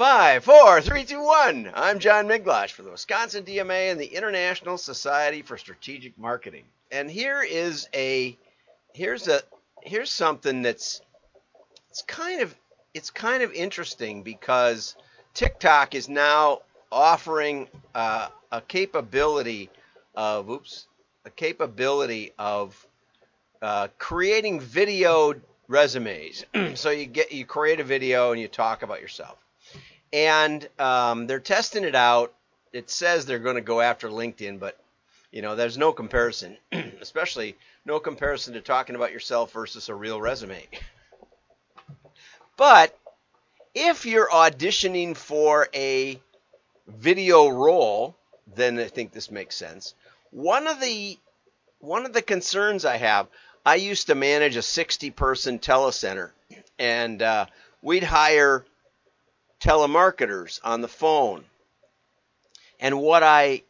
Five, four, three, two, one. I'm John Miglautsch for the Wisconsin DMA and the International Society for Strategic Marketing. And here is a here's a here's something that's it's kind of it's kind of interesting because TikTok is now offering uh, a capability of oops a capability of uh, creating video resumes. so you get you create a video and you talk about yourself and um, they're testing it out. It says they're going to go after LinkedIn, but you know, there's no comparison, especially no comparison to talking about yourself versus a real resume. but if you're auditioning for a video role, then I think this makes sense. One of the one of the concerns I have, I used to manage a 60 person telecenter, and uh, we'd hire telemarketers on the phone. And what I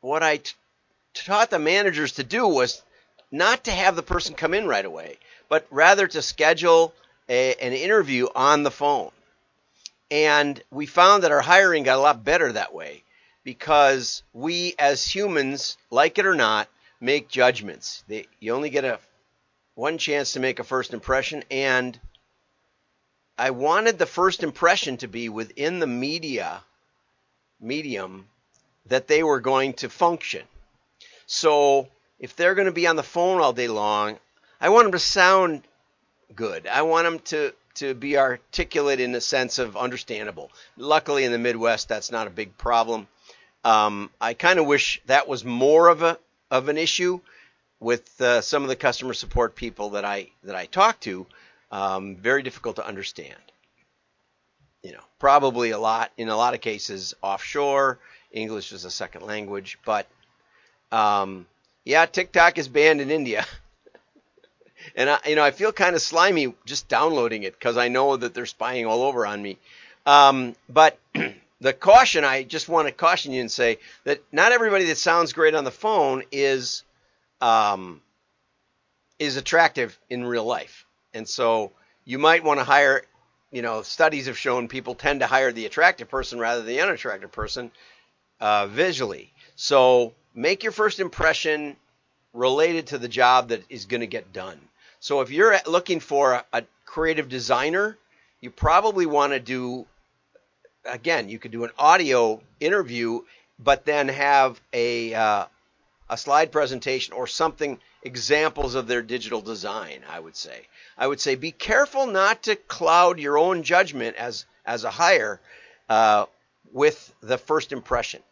what I t- taught the managers to do was not to have the person come in right away, but rather to schedule a, an interview on the phone. And we found that our hiring got a lot better that way because we as humans, like it or not, make judgments. They, you only get a one chance to make a first impression and I wanted the first impression to be within the media medium that they were going to function. So if they're going to be on the phone all day long, I want them to sound good. I want them to to be articulate in the sense of understandable. Luckily, in the Midwest, that's not a big problem. Um, I kind of wish that was more of a of an issue with uh, some of the customer support people that I that I talk to. Um, very difficult to understand. You know, probably a lot in a lot of cases offshore. English is a second language, but um, yeah, TikTok is banned in India. and I, you know, I feel kind of slimy just downloading it because I know that they're spying all over on me. Um, but the caution, I just want to caution you and say that not everybody that sounds great on the phone is um, is attractive in real life. And so you might want to hire, you know, studies have shown people tend to hire the attractive person rather than the unattractive person uh, visually. So make your first impression related to the job that is going to get done. So if you're looking for a, a creative designer, you probably want to do, again, you could do an audio interview, but then have a, uh, a slide presentation or something examples of their digital design, I would say. I would say be careful not to cloud your own judgment as as a hire uh, with the first impression.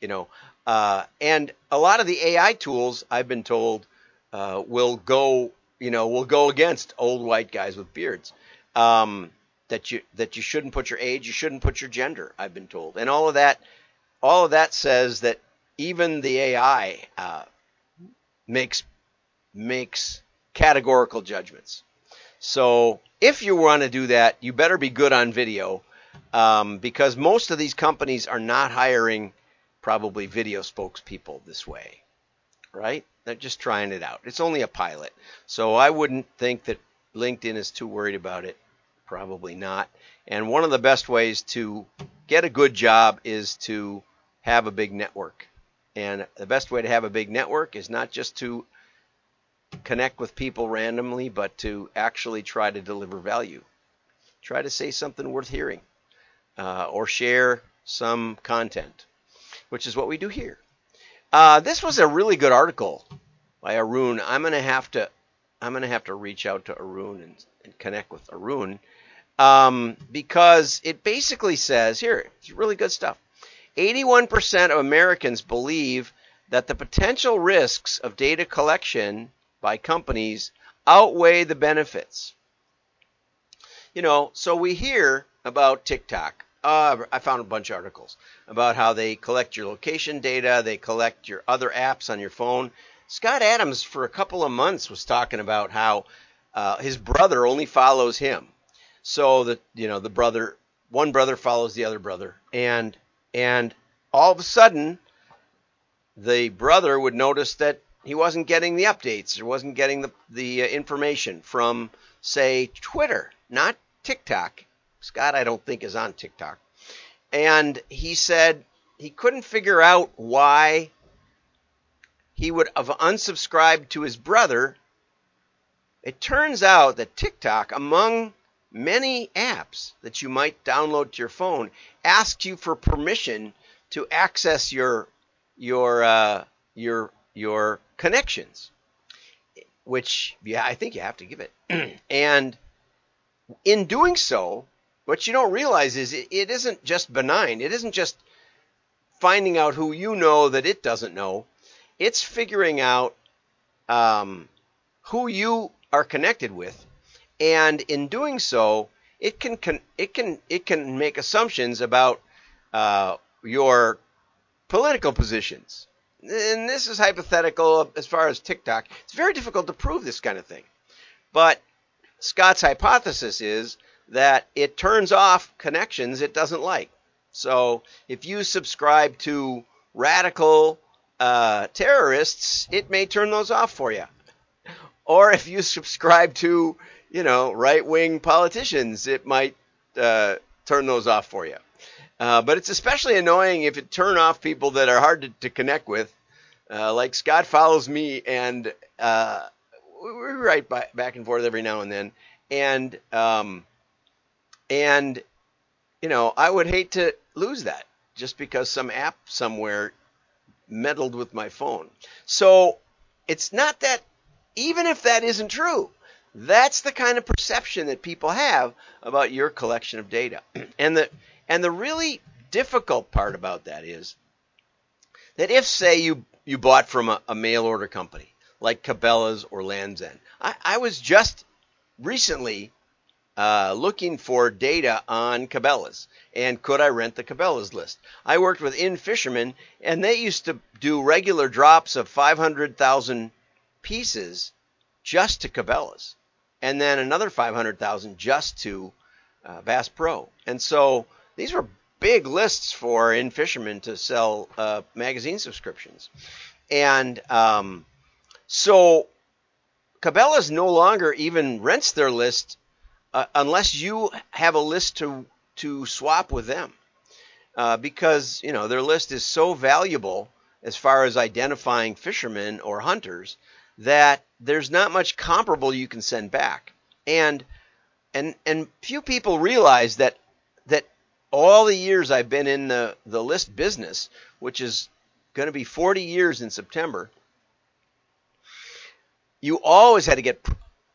You know, uh, and a lot of the AI tools I've been told uh, will go, you know, will go against old white guys with beards. Um, that you that you shouldn't put your age, you shouldn't put your gender. I've been told, and all of that, all of that says that even the AI uh, makes makes categorical judgments. So if you want to do that, you better be good on video um, because most of these companies are not hiring probably video spokespeople this way, right? They're just trying it out. It's only a pilot. So I wouldn't think that LinkedIn is too worried about it. Probably not. And one of the best ways to get a good job is to have a big network. And the best way to have a big network is not just to connect with people randomly, but to actually try to deliver value. Try to say something worth hearing uh, or share some content, which is what we do here. Uh, this was a really good article by Arun. I'm gonna have to I'm gonna have to reach out to Arun and, and connect with Arun um, because it basically says here it's really good stuff. 81% of Americans believe that the potential risks of data collection by companies outweigh the benefits. You know, so we hear about TikTok. Uh, I found a bunch of articles about how they collect your location data, they collect your other apps on your phone. Scott Adams, for a couple of months, was talking about how uh, his brother only follows him. So that you know, the brother, one brother follows the other brother, and and all of a sudden, the brother would notice that he wasn't getting the updates or wasn't getting the, the uh, information from, say, Twitter, not TikTok. Scott, I don't think, is on TikTok. and he said he couldn't figure out why he would have unsubscribed to his brother. It turns out that TikTok, among many apps that you might download to your phone, ask you for permission to access your your uh, your your connections, which yeah, I think you have to give it. and in doing so, what you don't realize is it, it isn't just benign. It isn't just finding out who you know that it doesn't know. It's figuring out um, who you are connected with, and in doing so, it can, can it can it can make assumptions about uh, your political positions. And this is hypothetical as far as TikTok. It's very difficult to prove this kind of thing, but Scott's hypothesis is that it turns off connections it doesn't like. So if you subscribe to radical uh, terrorists, it may turn those off for you. Or if you subscribe to, you know, right wing politicians, it might uh, turn those off for you. Uh, but it's especially annoying if it turn off people that are hard to, to connect with. Uh, like Scott follows me, and uh, we write by, back and forth every now and then, and um, and you know I would hate to lose that just because some app somewhere meddled with my phone. So it's not that, even if that isn't true, that's the kind of perception that people have about your collection of data. And the and the really difficult part about that is that if say you you bought from a, a mail order company like Cabela's or Lands' End, I, I was just recently uh, looking for data on Cabela's and could I rent the Cabela's list. I worked with In-Fisherman and they used to do regular drops of 500,000 pieces just to Cabela's and then another 500,000 just to uh, Bass Pro. And so these were big lists for In-Fisherman to sell uh, magazine subscriptions. And um, so Cabela's no longer even rents their list uh, unless you have a list to to swap with them, uh, because you know their list is so valuable as far as identifying fishermen or hunters that there's not much comparable you can send back, and and and few people realize that that all the years I've been in the the list business, which is going to be 40 years in September, you always had to get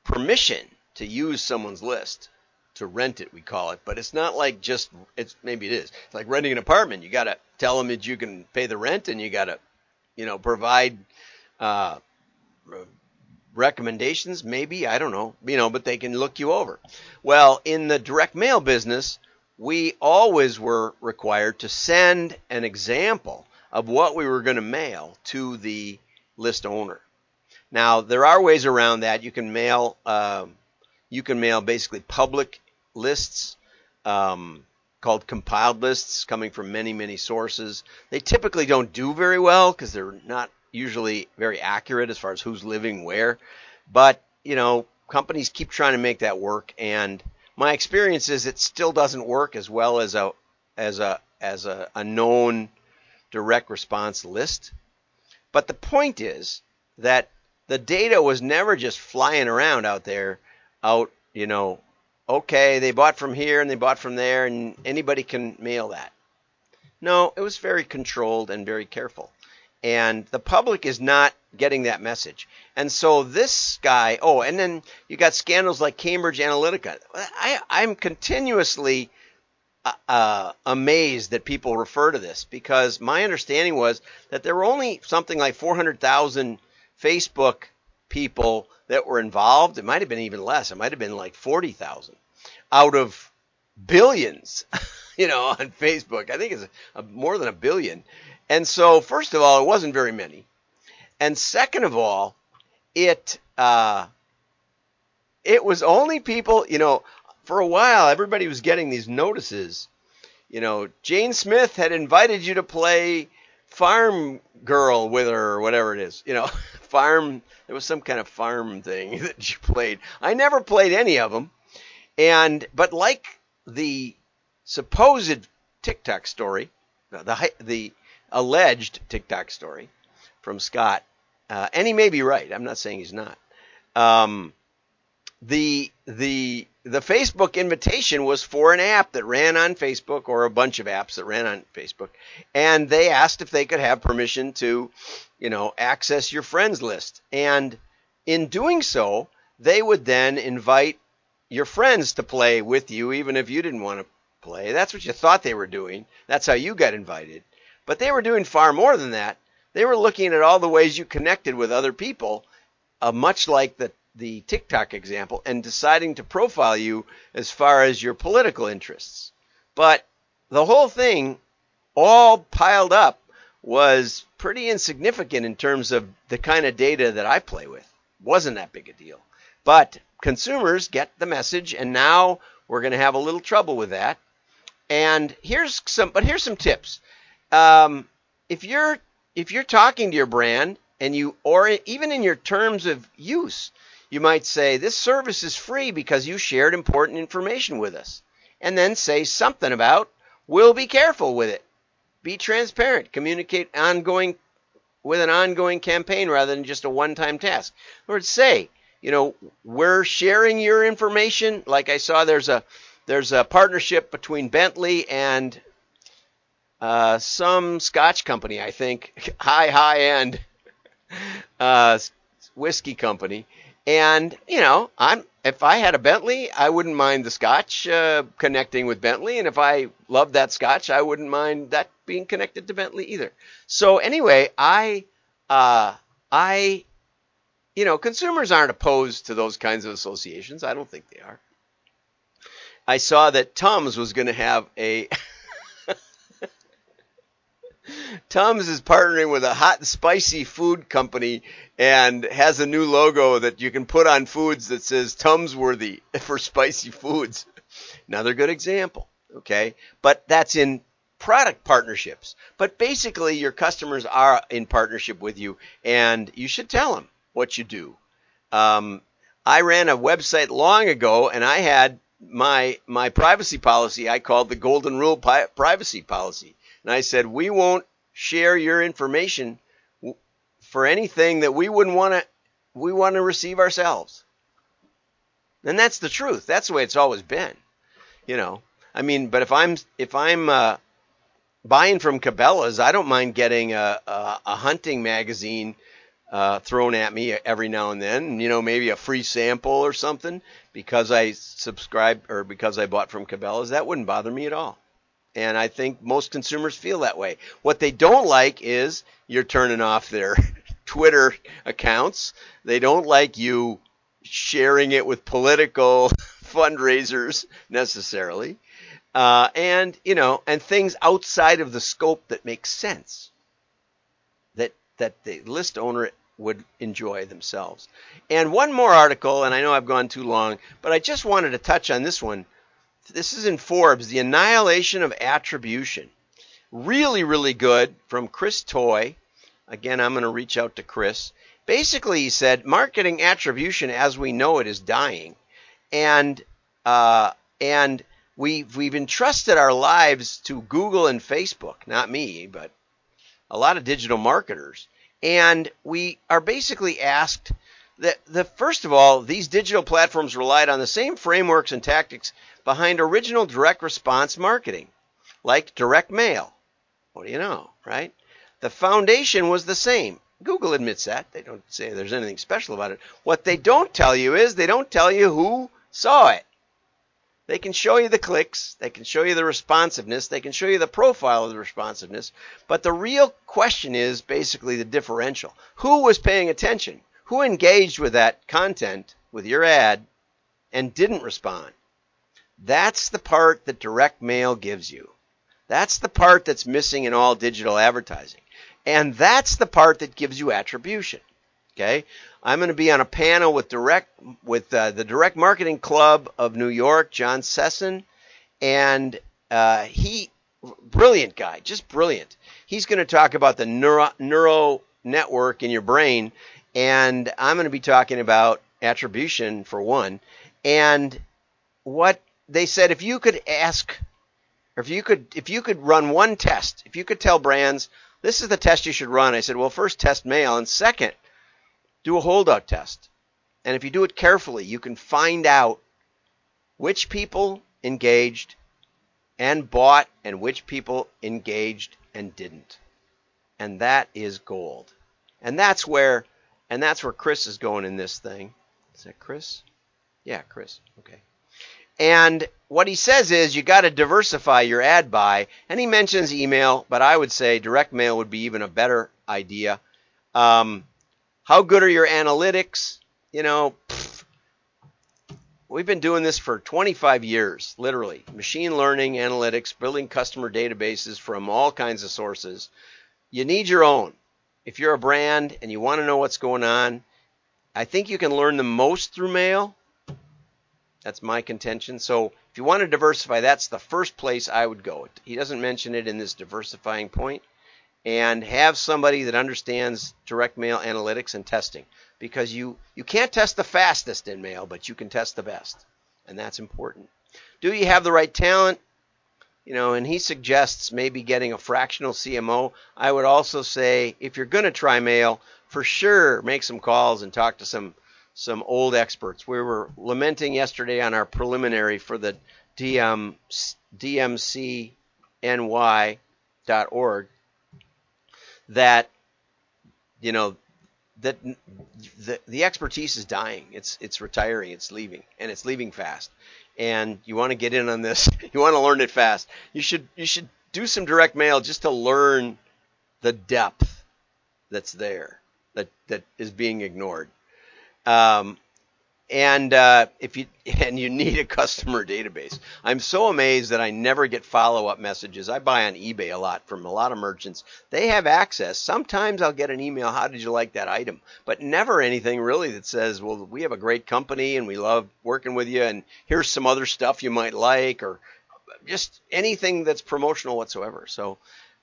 permission to use someone's list to rent it we call it. But it's not like just it's maybe it is. It's like renting an apartment. You got to tell them that you can pay the rent and you got to you know provide uh, recommendations maybe i don't know you know but they can look you over. Well in the direct mail business we always were required to send an example of what we were going to mail to the list owner. Now there are ways around that. You can mail um, you can mail basically public lists um, called compiled lists coming from many, many sources. They typically don't do very well because they're not usually very accurate as far as who's living where. But, you know, companies keep trying to make that work. And my experience is it still doesn't work as well as a, as a, as a, a known direct response list. But the point is that the data was never just flying around out there out, you know, okay, they bought from here and they bought from there and anybody can mail that. No, it was very controlled and very careful. And the public is not getting that message. And so this guy, oh, and then you got scandals like Cambridge Analytica. I, I'm continuously uh, uh amazed that people refer to this because my understanding was that there were only something like 400,000 Facebook people that were involved. It might have been even less. It might have been like 40,000 out of billions, you know, on Facebook. I think it's a, a, more than a billion. And so, first of all, it wasn't very many. And second of all, it, uh, it was only people, you know, for a while, everybody was getting these notices. You know, Jane Smith had invited you to play farm girl with her or whatever it is. You know, farm. There was some kind of farm thing that you played. I never played any of them, and but like the supposed TikTok story, the the alleged TikTok story from Scott, uh, and he may be right. I'm not saying he's not. Um, the the the Facebook invitation was for an app that ran on Facebook or a bunch of apps that ran on Facebook, and they asked if they could have permission to, you know, access your friends list. And in doing so, they would then invite your friends to play with you, even if you didn't want to play. That's what you thought they were doing. That's how you got invited. But they were doing far more than that. They were looking at all the ways you connected with other people, uh, much like the the TikTok example, and deciding to profile you as far as your political interests. But the whole thing, all piled up, was pretty insignificant in terms of the kind of data that I play with. Wasn't that big a deal. But consumers get the message, and now we're going to have a little trouble with that. And here's some, but here's some tips. Um, if you're if you're talking to your brand and you, or even in your terms of use, you might say, This service is free because you shared important information with us. And then say something about, We'll be careful with it. Be transparent. Communicate ongoing with an ongoing campaign rather than just a one time task. Or say, you know, we're sharing your information. Like I saw there's a there's a partnership between Bentley and uh, some Scotch company, I think, high high end uh, whiskey company, and you know, I'm if I had a Bentley, I wouldn't mind the Scotch uh, connecting with Bentley, and if I loved that Scotch, I wouldn't mind that being connected to Bentley either. So anyway, I uh, I you know, consumers aren't opposed to those kinds of associations. I don't think they are. I saw that Tums was going to have a Tums is partnering with a hot and spicy food company and has a new logo that you can put on foods that says Tums worthy for spicy foods. Another good example. Okay. But that's in product partnerships. But basically, your customers are in partnership with you, and you should tell them what you do. Um, I ran a website long ago, and I had my my privacy policy. I called the Golden Rule pi- privacy policy, and I said we won't share your information for anything that we wouldn't want to we want to receive ourselves. And that's the truth. That's the way it's always been. You know, I mean, but if I'm if I'm uh, buying from Cabela's, I don't mind getting a, a, a hunting magazine uh, thrown at me every now and then. You know, maybe a free sample or something because I subscribe or because I bought from Cabela's. That wouldn't bother me at all. And I think most consumers feel that way. What they don't like is you're turning off their Twitter accounts. They don't like you sharing it with political fundraisers necessarily. Uh, and, you know, and things outside of the scope that make sense that, that the list owner would enjoy themselves. And one more article, and I know I've gone too long, but I just wanted to touch on this one this is in Forbes, The Annihilation of Attribution. Really, really good from Chris Toy. Again, I'm going to reach out to Chris. Basically, he said marketing attribution as we know it is dying. And, uh, and we've, we've entrusted our lives to Google and Facebook, not me, but a lot of digital marketers. And we are basically asked that the first of all, these digital platforms relied on the same frameworks and tactics behind original direct response marketing, like direct mail. What do you know, right? The foundation was the same. Google admits that. They don't say there's anything special about it. What they don't tell you is they don't tell you who saw it. They can show you the clicks, they can show you the responsiveness, they can show you the profile of the responsiveness, but the real question is basically the differential. Who was paying attention? Who engaged with that content, with your ad, and didn't respond? That's the part that direct mail gives you. That's the part that's missing in all digital advertising. And that's the part that gives you attribution. Okay? I'm going to be on a panel with direct with uh, the Direct Marketing Club of New York, John Sesson, and uh, he brilliant guy, just brilliant. He's going to talk about the neuro, neuro network in your brain, and I'm going to be talking about attribution for one, and what they said if you could ask or if you could if you could run one test, if you could tell brands this is the test you should run, I said, well, first test mail, and second, do a holdout test. And if you do it carefully, you can find out which people engaged and bought and which people engaged and didn't. And that is gold. And that's where and that's where Chris is going in this thing. Is that Chris? Yeah, Chris. Okay. And what he says is you got to diversify your ad buy. And he mentions email, but I would say direct mail would be even a better idea. Um, how good are your analytics? You know, pff, we've been doing this for 25 years, literally. Machine learning, analytics, building customer databases from all kinds of sources. You need your own. If you're a brand and you want to know what's going on, I think you can learn the most through mail. That's my contention. So if you want to diversify, that's the first place I would go. He doesn't mention it in this diversifying point. And have somebody that understands direct mail analytics and testing because you, you can't test the fastest in mail, but you can test the best. And that's important. Do you have the right talent? You know, and he suggests maybe getting a fractional CMO. I would also say if you're going to try mail, for sure make some calls and talk to some some old experts. We were lamenting yesterday on our preliminary for the DM, DMCNY.org that you know that the, the expertise is dying. It's it's retiring. It's leaving, and it's leaving fast. And you want to get in on this. You want to learn it fast. You should you should do some direct mail just to learn the depth that's there that that is being ignored. Um, and uh, if you and you need a customer database, I'm so amazed that I never get follow-up messages. I buy on eBay a lot from a lot of merchants. They have access. Sometimes I'll get an email, "How did you like that item?" But never anything really that says, "Well, we have a great company and we love working with you, and here's some other stuff you might like," or just anything that's promotional whatsoever. So,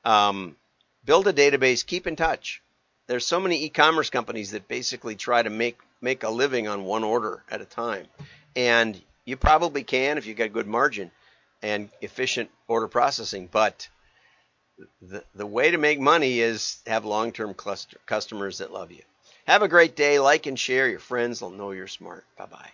um, build a database, keep in touch there's so many e-commerce companies that basically try to make make a living on one order at a time. And you probably can if you've got good margin and efficient order processing, but the, the way to make money is have long-term cluster, customers that love you. Have a great day. Like and share. Your friends will know you're smart. Bye-bye.